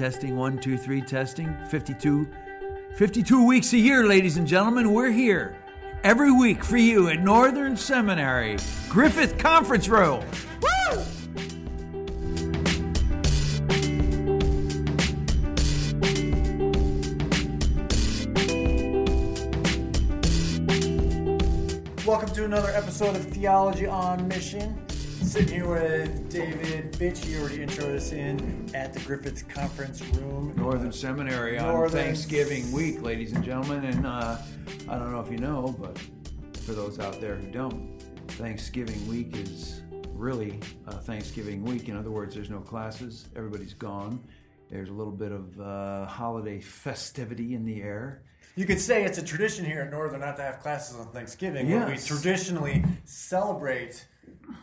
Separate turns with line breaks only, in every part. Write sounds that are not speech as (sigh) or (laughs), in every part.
Testing one, two, three, testing. 52, 52 weeks a year, ladies and gentlemen. We're here every week for you at Northern Seminary, Griffith Conference Room. Woo!
Welcome to another episode of Theology on Mission. Sitting here with David Fitch. He already introed us in at the Griffith Conference Room.
Northern Seminary on
Northern-
Thanksgiving week, ladies and gentlemen. And uh, I don't know if you know, but for those out there who don't, Thanksgiving week is really uh, Thanksgiving week. In other words, there's no classes, everybody's gone. There's a little bit of uh, holiday festivity in the air.
You could say it's a tradition here at Northern not to have classes on Thanksgiving, where we traditionally celebrate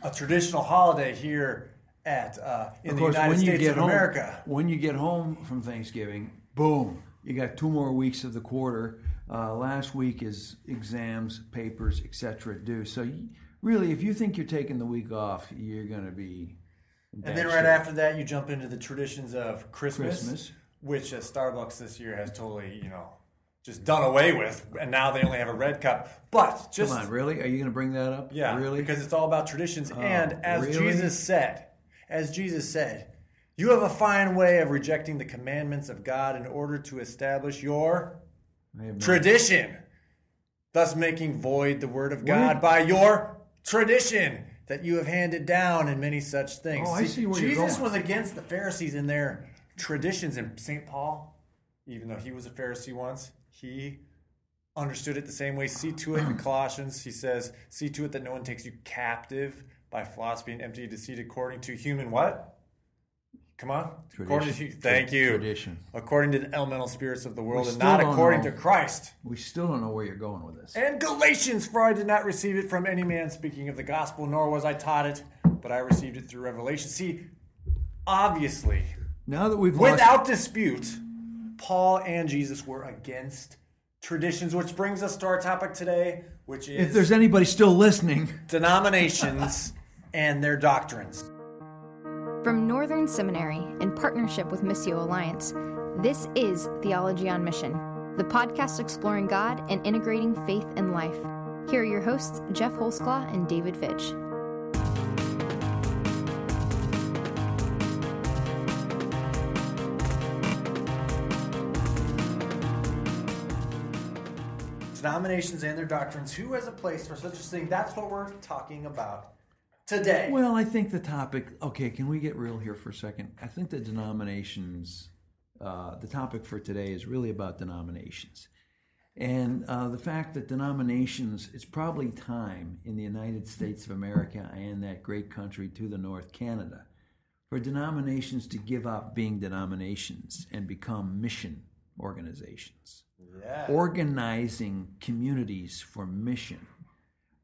a traditional holiday here at uh, in the United States of
home,
America.
when you get home from Thanksgiving, boom, you got two more weeks of the quarter. Uh, last week is exams, papers, etc. due. So you, really, if you think you're taking the week off, you're going to be.
And then right
shape.
after that, you jump into the traditions of Christmas,
Christmas.
which uh, Starbucks this year has totally, you know, just done away with, and now they only have a red cup. But just
Come on, really? Are you going to bring that up?
yeah,
really?
because it's all about traditions. Oh, and as
really?
Jesus said, as Jesus said, you have a fine way of rejecting the commandments of God in order to establish your tradition, thus making void the word of God
What?
by your tradition that you have handed down and many such things.
Oh, I see where you're
Jesus was against the Pharisees and their traditions, and St. Paul, even though he was a Pharisee once, he understood it the same way. See to it in (clears throat) Colossians, he says, see to it that no one takes you captive by philosophy and empty deceit according to human what? Come on. According to, thank you.
Tradition.
According to the elemental spirits of the world and not according
know.
to Christ.
We still don't know where you're going with this.
And Galatians, for I did not receive it from any man speaking of the gospel, nor was I taught it, but I received it through revelation. See, obviously,
Now that we've lost,
without dispute, Paul and Jesus were against traditions, which brings us to our topic today, which is if
there's anybody still listening,
denominations (laughs) and their doctrines.
From Northern Seminary, in partnership with Missio Alliance, this is Theology on Mission, the podcast exploring God and integrating faith and life. Here are your hosts, Jeff Holsclaw and David Fitch.
Denominations and their doctrines. Who has a place for such a thing? That's what we're talking about today.
Well, I think the topic. Okay, can we get real here for a second? I think the denominations. Uh, the topic for today is really about denominations, and uh, the fact that denominations. It's probably time in the United States of America and that great country to the north, Canada, for denominations to give up being denominations and become mission organizations
yeah.
organizing communities for mission.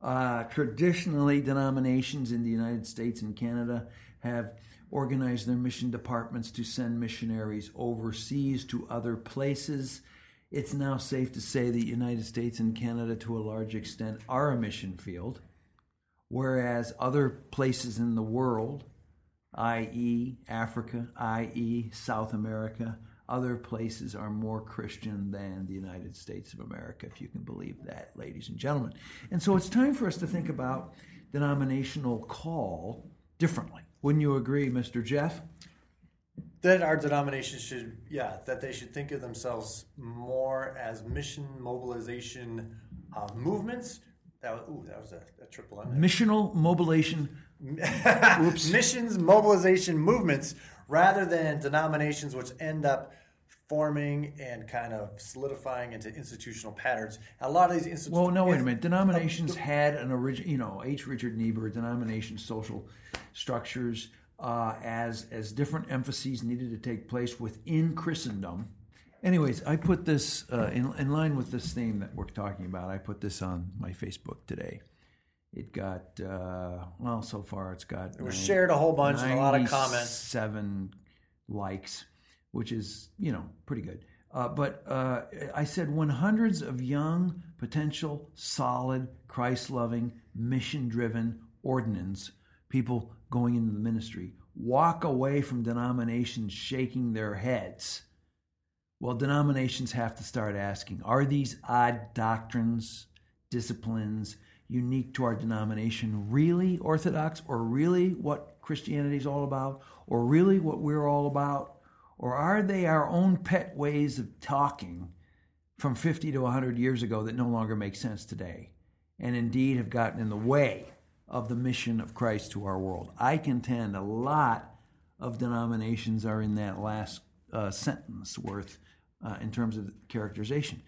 Uh, traditionally, denominations in the United States and Canada have organized their mission departments to send missionaries overseas to other places. It's now safe to say that the United States and Canada, to a large extent, are a mission field, whereas other places in the world, i.e., Africa, i.e., South America, other places are more Christian than the United States of America, if you can believe that, ladies and gentlemen. And so it's time for us to think about denominational call differently. Wouldn't you agree, Mr. Jeff?
that our denominations should, yeah, that they should think of themselves more as mission mobilization uh, movements. That was, ooh, that was a, a triple M.
Missional mobilization. (laughs)
Missions mobilization movements rather than denominations which end up forming and kind of solidifying into institutional patterns. A lot of these institutions.
Well, no, wait a minute. Denominations had an original, you know, H. Richard Niebuhr, denomination social structures uh, as as different emphases needed to take place within Christendom. Anyways, I put this uh, in, in line with this theme that we're talking about. I put this on my Facebook today. It got uh, well so far. It's got
It was shared a whole bunch and a lot of comments.
Seven likes, which is you know pretty good. Uh, but uh, I said when hundreds of young, potential, solid, Christ-loving, mission-driven ordinance people going into the ministry walk away from denominations shaking their heads. Well, denominations have to start asking are these odd doctrines, disciplines unique to our denomination really orthodox or really what Christianity is all about or really what we're all about? Or are they our own pet ways of talking from 50 to 100 years ago that no longer make sense today and indeed have gotten in the way of the mission of Christ to our world? I contend a lot of denominations are in that last uh, sentence worth uh, in terms of characterization.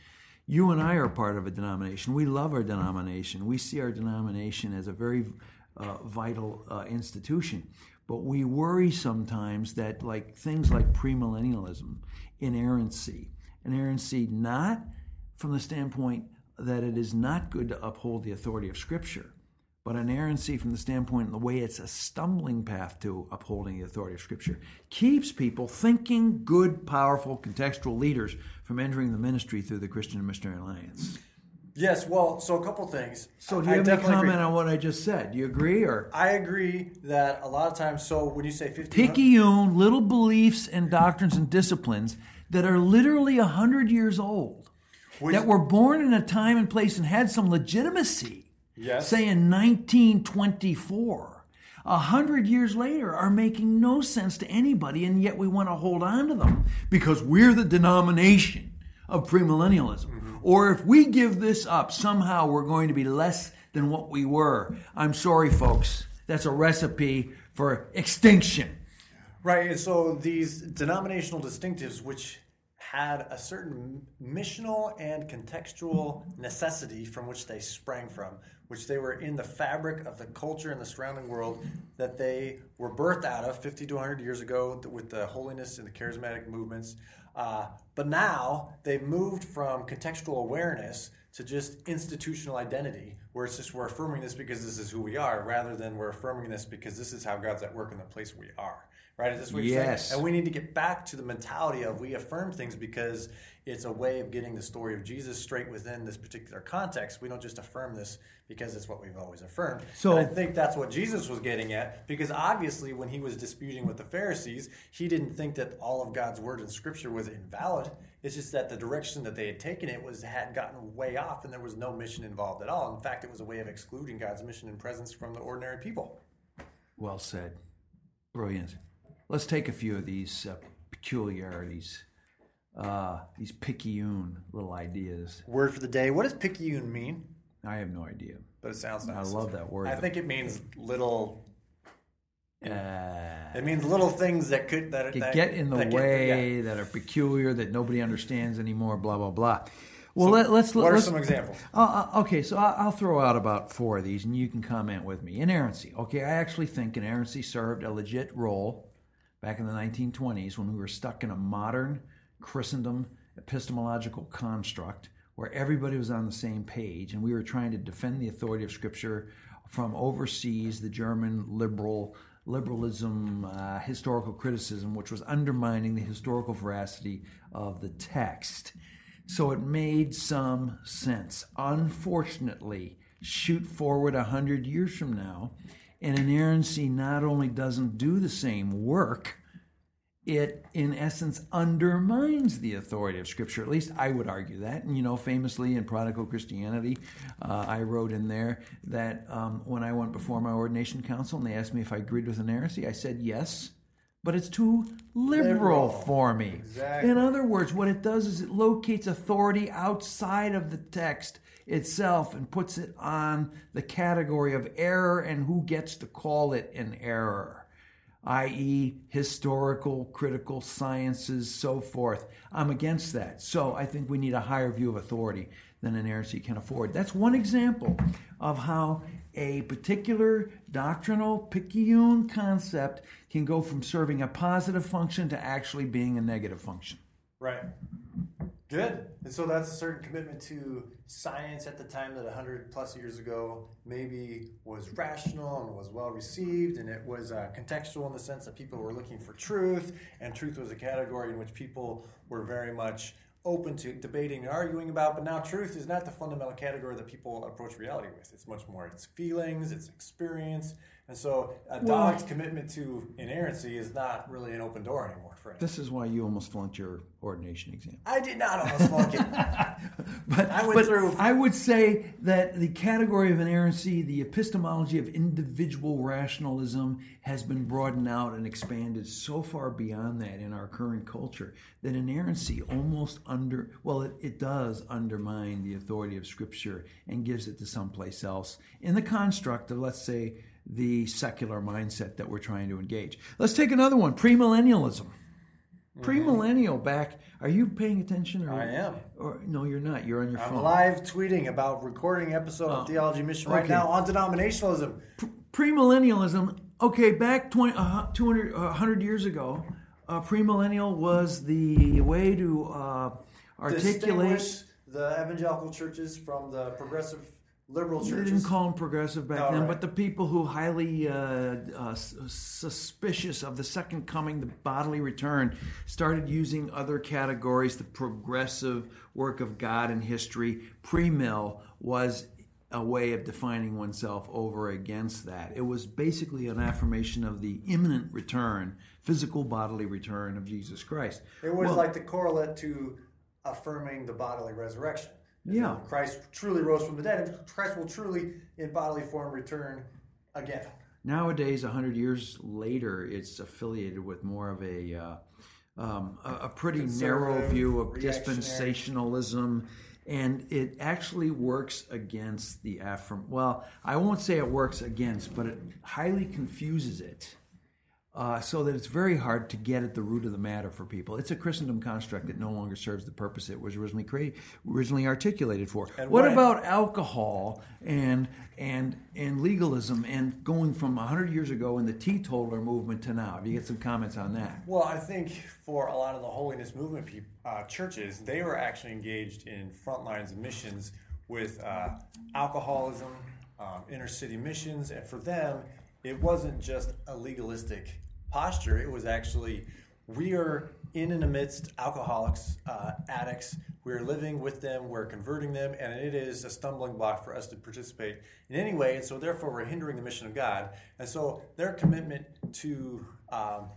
You and I are part of a denomination. We love our denomination. We see our denomination as a very uh, vital uh, institution. But we worry sometimes that, like things like premillennialism, inerrancy, inerrancy not from the standpoint that it is not good to uphold the authority of Scripture, but inerrancy from the standpoint of the way it's a stumbling path to upholding the authority of Scripture keeps people thinking good, powerful, contextual leaders from entering the ministry through the Christian and Missionary Alliance.
Yes, well, so a couple things.
So, do you
I
have any comment
agree.
on what I just said? Do you agree or?
I agree that a lot of times. So when you say fifty,
Picayune, little beliefs and doctrines and disciplines that are literally 100 years old,
Which-
that were born in a time and place and had some legitimacy,
Yes.
say in 1924, a hundred years later are making no sense to anybody, and yet we want to hold on to them because we're the denomination of premillennialism. Mm-hmm. Or if we give this up, somehow we're going to be less than what we were. I'm sorry, folks. That's a recipe for extinction.
Right, and so these denominational distinctives, which had a certain missional and contextual necessity from which they sprang from, which they were in the fabric of the culture and the surrounding world that they were birthed out of 50 to 100 years ago with the holiness and the charismatic movements. Uh, but now they've moved from contextual awareness to just institutional identity, where it's just we're affirming this because this is who we are, rather than we're affirming this because this is how God's at work in the place we are. Right? Is this what you're saying?
Yes.
And we need to get back to the mentality of we affirm things because it's a way of getting the story of Jesus straight within this particular context. We don't just affirm this because it's what we've always affirmed.
So-
And I think that's what Jesus was getting at because obviously when he was disputing with the Pharisees, he didn't think that all of God's word in scripture was invalid. It's just that the direction that they had taken it was had gotten way off and there was no mission involved at all. In fact, it was a way of excluding God's mission and presence from the ordinary people.
Well said. Brilliant. Let's take a few of these uh, peculiarities, uh, these picayune little ideas.
Word for the day. What does picayune mean?
I have no idea.
But it sounds nice.
I love that word.
I think it means little.
uh,
It means little things that could that,
that get in the
that get-
way,
yeah.
that are peculiar, that nobody understands anymore, blah, blah, blah. Well, let, let's
What are
let's,
some examples?
Uh, uh, okay, so I- I'll throw out about four of these, and you can comment with me. Inerrancy. Okay, I actually think inerrancy served a legit role back in the 1920s when we were stuck in a modern Christendom epistemological construct where everybody was on the same page, and we were trying to defend the authority of Scripture from overseas, the German liberal liberalism, uh, historical criticism, which was undermining the historical veracity of the text. So it made some sense. Unfortunately, shoot forward a hundred years from now, and inerrancy not only doesn't do the same work, it in essence undermines the authority of Scripture. At least I would argue that. And you know, famously in Prodigal Christianity, uh, I wrote in there that um, when I went before my ordination council and they asked me if I agreed with inerrancy, I said yes. But it's too liberal,
Liberal.
for me.
Exactly.
In other words, what it does is it locates authority outside of the text itself and puts it on the category of error and who gets to call it an error i.e., historical, critical sciences, so forth. I'm against that. So I think we need a higher view of authority than inerrancy can afford. That's one example of how a particular doctrinal picayune concept can go from serving a positive function to actually being a negative function.
Right. Good. And so that's a certain commitment to science at the time that 100 plus years ago maybe was rational and was well received, and it was uh, contextual in the sense that people were looking for truth, and truth was a category in which people were very much open to debating and arguing about. But now, truth is not the fundamental category that people approach reality with. It's much more its feelings, its experience, And so a dog's commitment to inerrancy is not really an open door anymore for him.
This is why you almost flunked your ordination exam.
I did not almost flunk it. (laughs)
But
I went
but
through-
I would say that the category of inerrancy, the epistemology of individual rationalism, has been broadened out and expanded so far beyond that in our current culture that inerrancy almost under well, it, it does undermine the authority of Scripture and gives it to someplace else in the construct of, let's say, the secular mindset that we're trying to engage. Let's take another one: premillennialism. Premillennial back. Are you paying attention? Or,
I am.
Or no, you're not. You're on your
I'm
phone.
live tweeting about recording episode of Theology Mission right
okay.
now on denominationalism.
Premillennialism. Okay, back 20, uh, 200, uh, 100 years ago, uh, premillennial was the way to uh, articulate.
The evangelical churches from the progressive liberal
They didn't call them progressive back
Oh,
then,
right.
but the people who highly uh, uh, suspicious of the second coming, the bodily return, started using other categories. The progressive work of God in history, pre-mill, was a way of defining oneself over against that. It was basically an affirmation of the imminent return, physical bodily return of Jesus Christ.
It was
Well-
like the correlate to affirming the bodily resurrection.
Yeah.
Christ truly rose from the dead, and Christ will truly, in bodily form, return again.
Nowadays, a hundred years later, it's affiliated with more of a uh, um, a, a pretty narrow view of dispensationalism, and it actually works against the affirm. Well, I won't say it works against, but it highly confuses it. Uh, so that it's very hard to get at the root of the matter for people. It's a Christendom construct that no longer serves the purpose it was originally created, originally articulated for.
And
what
when-
about alcohol and and and legalism and going from hundred years ago in the teetotaler movement to now? If you get some comments on that.
Well, I think for a lot of the holiness movement peop uh, churches, they were actually engaged in front lines of missions with uh, alcoholism, um, inner city missions, and for them, it wasn't just a legalistic posture. It was actually we are in and amidst alcoholics, uh, addicts. We're living with them. We're converting them, and it is a stumbling block for us to participate in any way. And so, therefore, we're hindering the mission of God. And so, their commitment to um,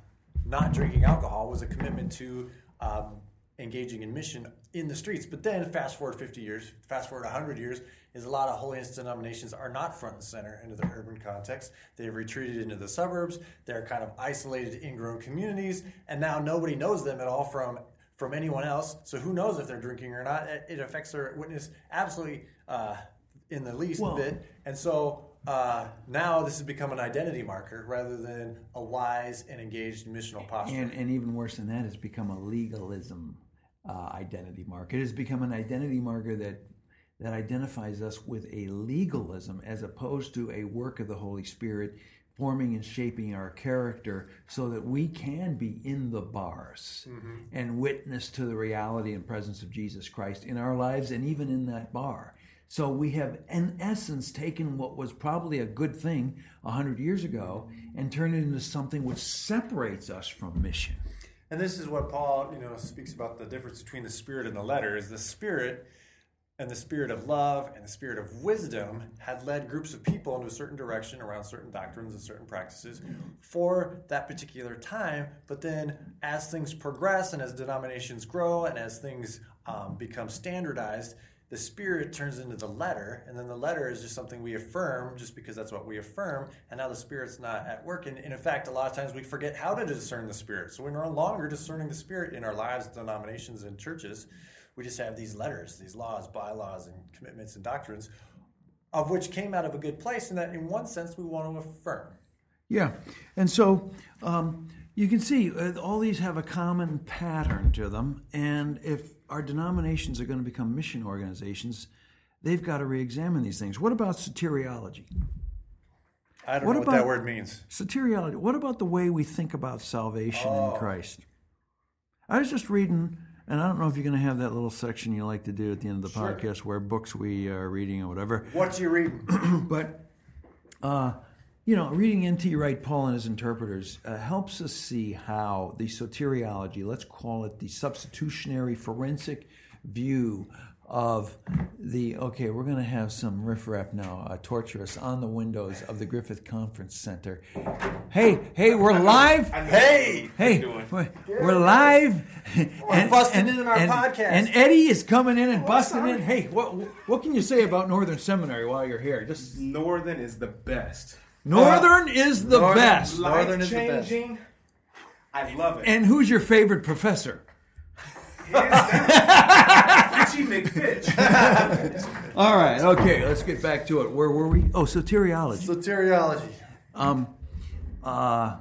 not drinking alcohol was a commitment to um, engaging in mission in the streets. But then, fast forward 50 years, fast forward 100 years, is a lot of holiness denominations are not front and center into the urban context. They've retreated into the suburbs. They're kind of isolated, ingrown communities, and now nobody knows them at all from from anyone else. So who knows if they're drinking or not? It, affects their witness absolutely uh, in the least
Well-
bit. And so uh, now this has become an identity marker rather than a wise and engaged missional posture.
And and even worse than that, it's become a legalism uh, identity marker. It has become an identity marker that that identifies us with a legalism as opposed to a work of the Holy Spirit forming and shaping our character so that we can be in the bars and witness to the reality and presence of Jesus Christ in our lives and even in that bar. So we have, in essence, taken what was probably a good thing a hundred years ago and turned it into something which separates us from mission.
And this is what Paul, you know, speaks about the difference between the spirit and the letter is the spirit and the spirit of love and the spirit of wisdom had led groups of people into a certain direction around certain doctrines and certain practices for that particular time. But then as things progress and as denominations grow and as things um, become standardized, the spirit turns into the letter, and then the letter is just something we affirm just because that's what we affirm, and now the spirit's not at work. And, and in fact, a lot of times we forget how to discern the spirit. So we're no longer discerning the spirit in our lives, denominations, and churches. We just have these letters, these laws, bylaws, and commitments and doctrines, of which came out of a good place, and that in one sense we want to affirm.
Yeah, and so um, you can see uh, all these have a common pattern to them, and if our denominations are going to become mission organizations, they've got to re-examine these things. What about soteriology?
I don't
What
know what that word means.
Soteriology. What about the way we think about salvation in Christ? I was just reading, and I don't know if you're going to have that little section you like to do at the end of the
Sure.
podcast where books we are reading or whatever.
What you reading? (clears throat)
but uh, you know, reading N.T. Wright, Paul, and his interpreters uh, helps us see how the soteriology, let's call it the substitutionary forensic view of the okay, we're going to have some riffraff now uh, torture us on the windows of the Griffith Conference Center. Hey, hey, we're live.
Hey,
Hey, we're, we're live. We're
busting in our
and,
podcast.
And Eddie is coming in and busting
sorry.
in. Hey, what what can you say about Northern Seminary while you're here? Just
Northern is the best.
Northern is the
Northern-
best.
Northern
Life
is the best.
changing. I love it.
And who's your favorite professor? (laughs)
Richie McFitch. (laughs)
All right, okay, let's get back to it. Where were we? Oh, soteriology.
soteriology.
Um, uh,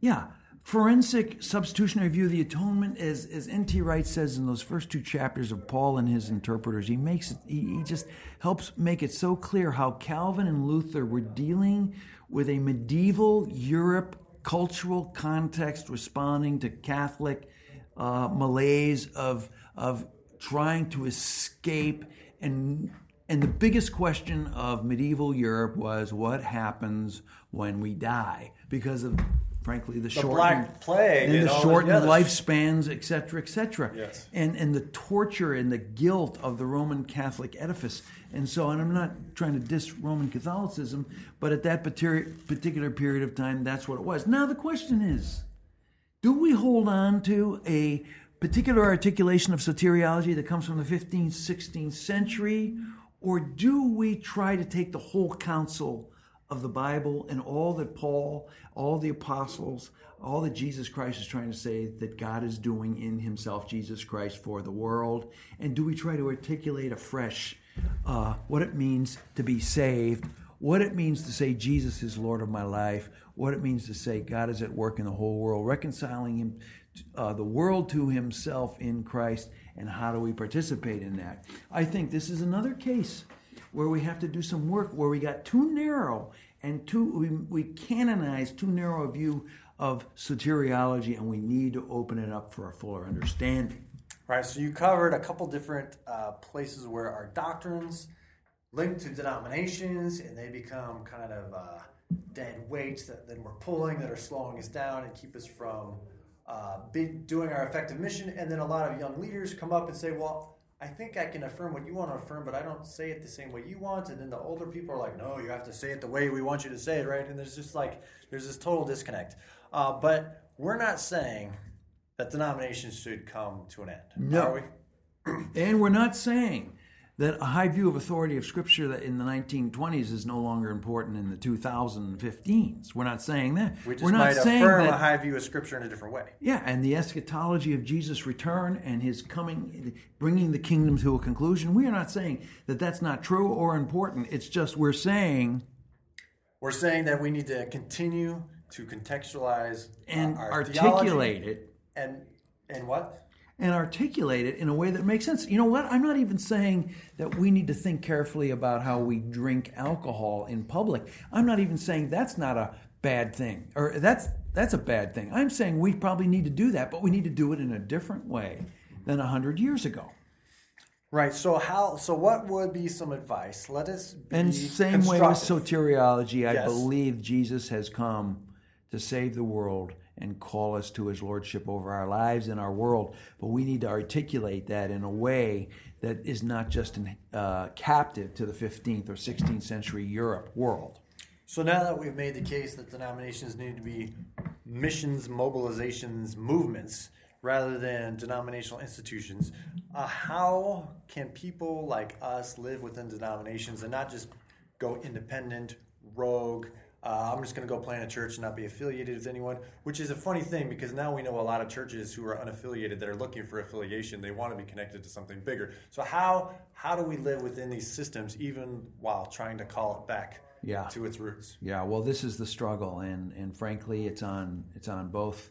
yeah, forensic substitutionary view of the atonement, as as N.T. Wright says in those first two chapters of Paul and his interpreters, he makes it. He, he just helps make it so clear how Calvin and Luther were dealing with a medieval Europe cultural context, responding to Catholic uh, malaise of of trying to escape and and the biggest question of medieval Europe was what happens when we die because of frankly the, shortened
Black Plague
and the shortened
the
lifespans et cetera et cetera.
Yes.
and and the torture and the guilt of the Roman Catholic edifice. And so and I'm not trying to diss Roman Catholicism but at that particular particular period of time that's what it was. Now the question is do we hold on to a particular articulation of soteriology that comes from the 15th, 16th century, or do we try to take the whole counsel of the Bible and all that Paul, all the apostles, all that Jesus Christ is trying to say that God is doing in himself, Jesus Christ, for the world? And do we try to articulate afresh uh, what it means to be saved? what it means to say Jesus is Lord of my life, what it means to say God is at work in the whole world, reconciling him, uh, the world to Himself in Christ, and how do we participate in that? I think this is another case where we have to do some work where we got too narrow and too we, we canonized too narrow a view of soteriology, and we need to open it up for a fuller understanding.
Right, so you covered a couple different uh, places where our doctrines link to denominations and they become kind of uh, dead weights that then we're pulling that are slowing us down and keep us from uh, doing our effective mission. And then a lot of young leaders come up and say, Well, I think I can affirm what you want to affirm, but I don't say it the same way you want. And then the older people are like, No, you have to say it the way we want you to say it, right? And there's just like, there's this total disconnect. Uh, but we're not saying that denominations should come to an end.
No.
Are we?
And we're not saying that a high view of authority of Scripture that in the 1920s is no longer important in the 2015s. We're not saying that.
We just
we're not
might
saying
affirm
that.
a high view of Scripture in a different way.
Yeah, and the eschatology of Jesus' return and his coming, bringing the kingdom to a conclusion. We are not saying that that's not true or important. It's just we're saying
We're saying that we need to continue to contextualize
and articulate it
and and what?
And articulate it in a way that makes sense. You know what? I'm not even saying that we need to think carefully about how we drink alcohol in public. I'm not even saying that's not a bad thing or that's that's a bad thing. I'm saying we probably need to do that, but we need to do it in a different way than 100 years ago.
Right. So how? So what would be some advice? Let us be
And same way with soteriology, I
Yes.
believe Jesus has come to save the world and call us to his lordship over our lives and our world. But we need to articulate that in a way that is not just in, uh, captive to the 15th or 16th century Europe world.
So now that we've made the case that denominations need to be missions, mobilizations, movements rather than denominational institutions, uh, how can people like us live within denominations and not just go independent, rogue? Uh, I'm just going to go play in a church and not be affiliated with anyone, which is a funny thing because now we know a lot of churches who are unaffiliated that are looking for affiliation. They want to be connected to something bigger. So how how do we live within these systems even while trying to call it back
Yeah.
to its roots?
Yeah, well, this is the struggle, and and frankly, it's on it's on both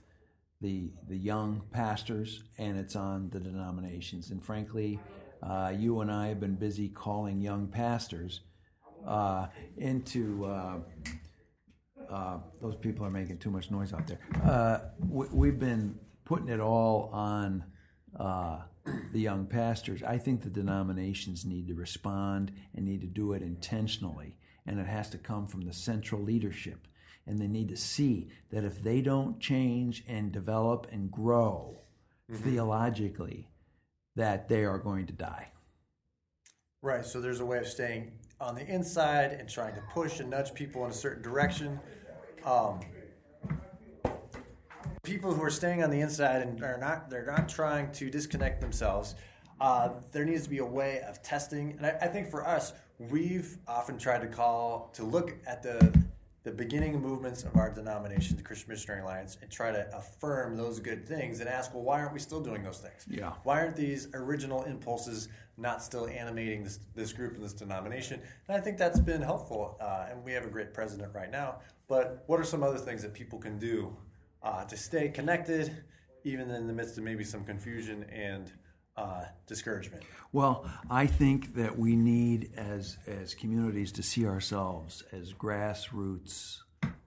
the the young pastors and it's on the denominations. And frankly, uh, you and I have been busy calling young pastors uh, into. Uh, those people are making too much noise out there. Uh, we, we've been putting it all on uh, the young pastors. I think the denominations need to respond and need to do it intentionally, and it has to come from the central leadership. And they need to see that if they don't change and develop and grow theologically, that they are going to die.
Right. So there's a way of staying on the inside and trying to push and nudge people in a certain direction. Um, people who are staying on the inside and are not they're not trying to disconnect themselves. Uh, there needs to be a way of testing, and I, I think for us, we've often tried to call to look at the the beginning movements of our denomination, the Christian Missionary Alliance, and try to affirm those good things and ask, well, why aren't we still doing those things?
Yeah.
Why aren't these original impulses not still animating this, this group and this denomination? And I think that's been helpful, uh, and we have a great president right now. But what are some other things that people can do uh, to stay connected, even in the midst of maybe some confusion and uh, discouragement?
Well, I think that we need, as as communities, to see ourselves as grassroots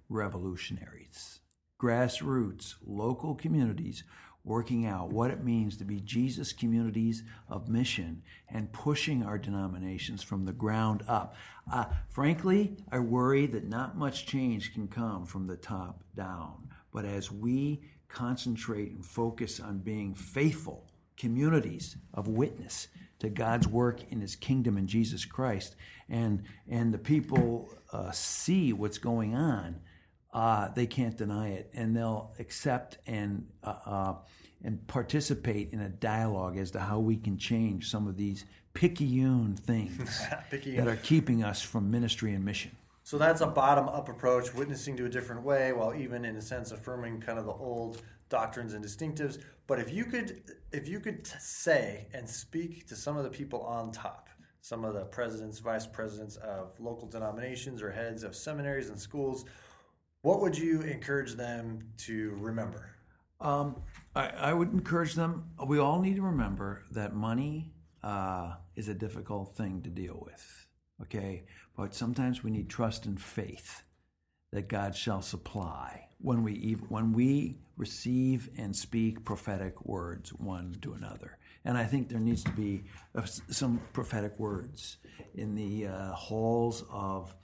revolutionaries, grassroots local communities working out what it means to be Jesus communities of mission and pushing our denominations from the ground up. Uh, frankly, I worry that not much change can come from the top down. But as we concentrate and focus on being faithful communities of witness to God's work in His kingdom in Jesus Christ, and and the people uh, see what's going on, uh, they can't deny it, and they'll accept and uh, uh and participate in a dialogue as to how we can change some of these picayune things (laughs) that are keeping us from ministry and mission.
So that's a bottom up approach, witnessing to a different way, while even in a sense affirming kind of the old doctrines and distinctives. But if you could, if you could t- say and speak to some of the people on top, some of the presidents, vice presidents of local denominations or heads of seminaries and schools, what would you encourage them to remember?
Um, I, I would encourage them. We all need to remember that money uh, is a difficult thing to deal with. Okay, but sometimes we need trust and faith that God shall supply when we ev- when we receive and speak prophetic words one to another. And I think there needs to be uh, some prophetic words in the uh, halls of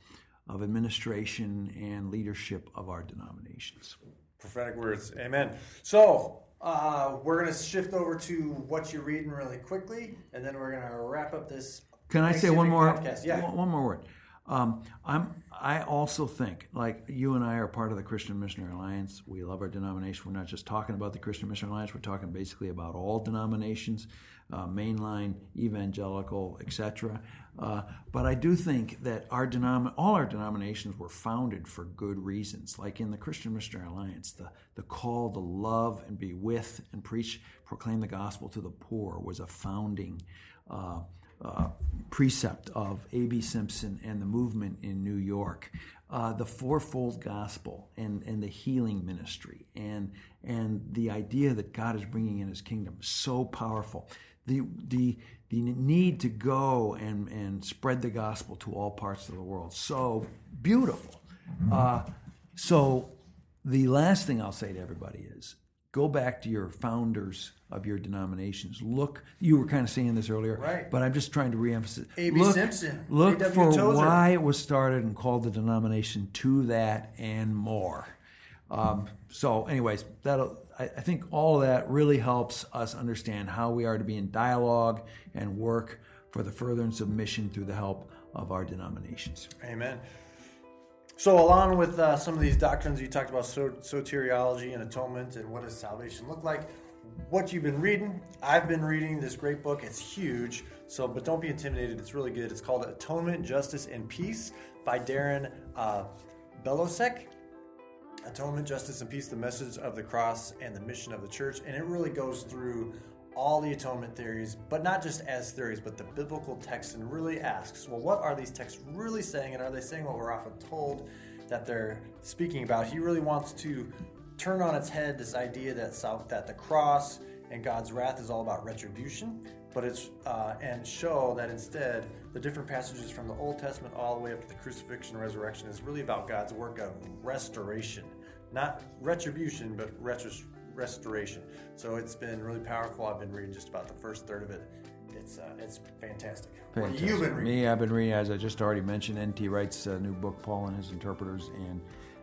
of administration and leadership of our denominations.
Prophetic words. Amen. So uh, we're going to shift over to what you're reading really quickly, and then we're going to wrap up this.
Can I say one more?
podcast. Yeah.
One, one more word. Um, I'm. I also think, like you and I are part of the Christian Missionary Alliance. We love our denomination. We're not just talking about the Christian Missionary Alliance. We're talking basically about all denominations, uh, mainline, evangelical, etc. Uh, but I do think that our denom- all our denominations were founded for good reasons. Like in the Christian Missionary Alliance, the the call to love and be with and preach, proclaim the gospel to the poor was a founding. Uh, uh, precept of A.B. Simpson and the movement in New York, uh, the fourfold gospel and, and the healing ministry, and and the idea that God is bringing in His kingdom so powerful. The the the need to go and and spread the gospel to all parts of the world so beautiful. Uh, so the last thing I'll say to everybody is go back to your founders of your denominations. Look, you were kind of saying this earlier,
Right.
but I'm just trying to reemphasize.
A.B.
Look,
Simpson,
Look
A.W.
for
Tozer.
why it was started and called the denomination to that and more. Um, so, anyways, that I, I think all of that really helps us understand how we are to be in dialogue and work for the furtherance of mission through the help of our denominations.
Amen. So, along with uh, some of these doctrines, you talked about so- soteriology and atonement and what does salvation look like. What you've been reading, I've been reading this great book. It's huge. So, but don't be intimidated. It's really good. It's called Atonement, Justice, and Peace by Darrin uh, Belousek. Atonement, Justice, and Peace: The Message of the Cross and the Mission of the Church, and it really goes through all the atonement theories, but not just as theories, but the biblical text, and really asks, well, what are these texts really saying, and are they saying what we're often told that they're speaking about? He really wants to turn on its head this idea that that the cross and God's wrath is all about retribution, but it's uh, and show that instead the different passages from the Old Testament all the way up to the crucifixion and resurrection is really about God's work of restoration, not retribution, but retros- restoration. So it's been really powerful. I've been reading just about the first third of it. It's uh, it's fantastic. What you've you been reading?
Me, I've been reading, as I just already mentioned, N.T. Wright's uh, new book, Paul and His Interpreters, and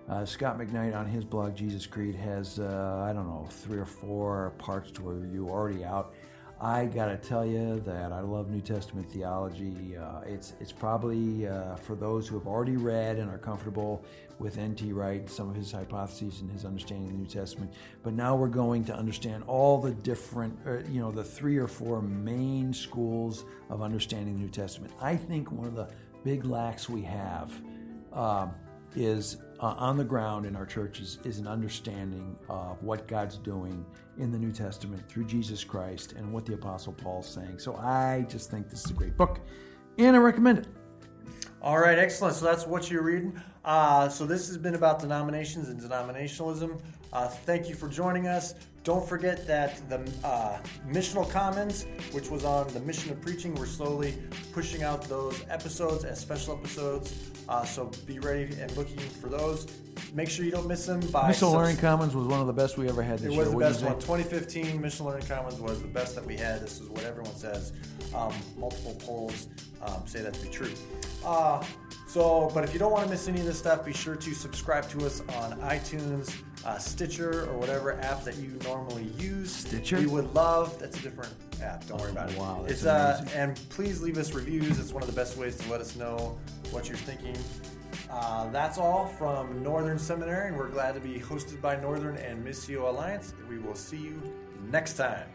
uh, Scot McKnight on his blog, Jesus Creed, has, uh, I don't know, three or four parts to a review already out. I got to tell you that I love New Testament theology. Uh, it's it's probably uh, for those who have already read and are comfortable with N.T. Wright some of his hypotheses and his understanding of the New Testament. But now we're going to understand all the different, uh, you know, the three or four main schools of understanding the New Testament. I think one of the big lacks we have um, is uh, on the ground in our churches is an understanding of what God's doing in the New Testament through Jesus Christ and what the Apostle Paul's saying. So I just think this is a great book, and I recommend it.
All right, excellent. So that's what you're reading. Uh, so this has been about denominations and denominationalism. Uh, thank you for joining us. Don't forget that the uh, Missional Commons, which was on the Mission of Preaching, we're slowly pushing out those episodes as special episodes. Uh, so be ready and looking for those. Make sure you don't miss them. By
Missile
subs-
Learning Commons was one of the best we ever had this
It
year.
was the
What'd
best one. 2015 Mission Learning Commons was the best that we had. This is what everyone says. Um, multiple polls um, say that to be true. Uh, so, but if you don't want to miss any of this stuff, be sure to subscribe to us on iTunes, uh, Stitcher, or whatever app that you normally use.
Stitcher?
We would love. That's a different app. Don't worry about it.
wow,
it's uh,
amazing.
and please leave us reviews. It's one of the best ways to let us know what you're thinking. Uh, that's all from Northern Seminary, and we're glad to be hosted by Northern and Missio Alliance. We will see you next time.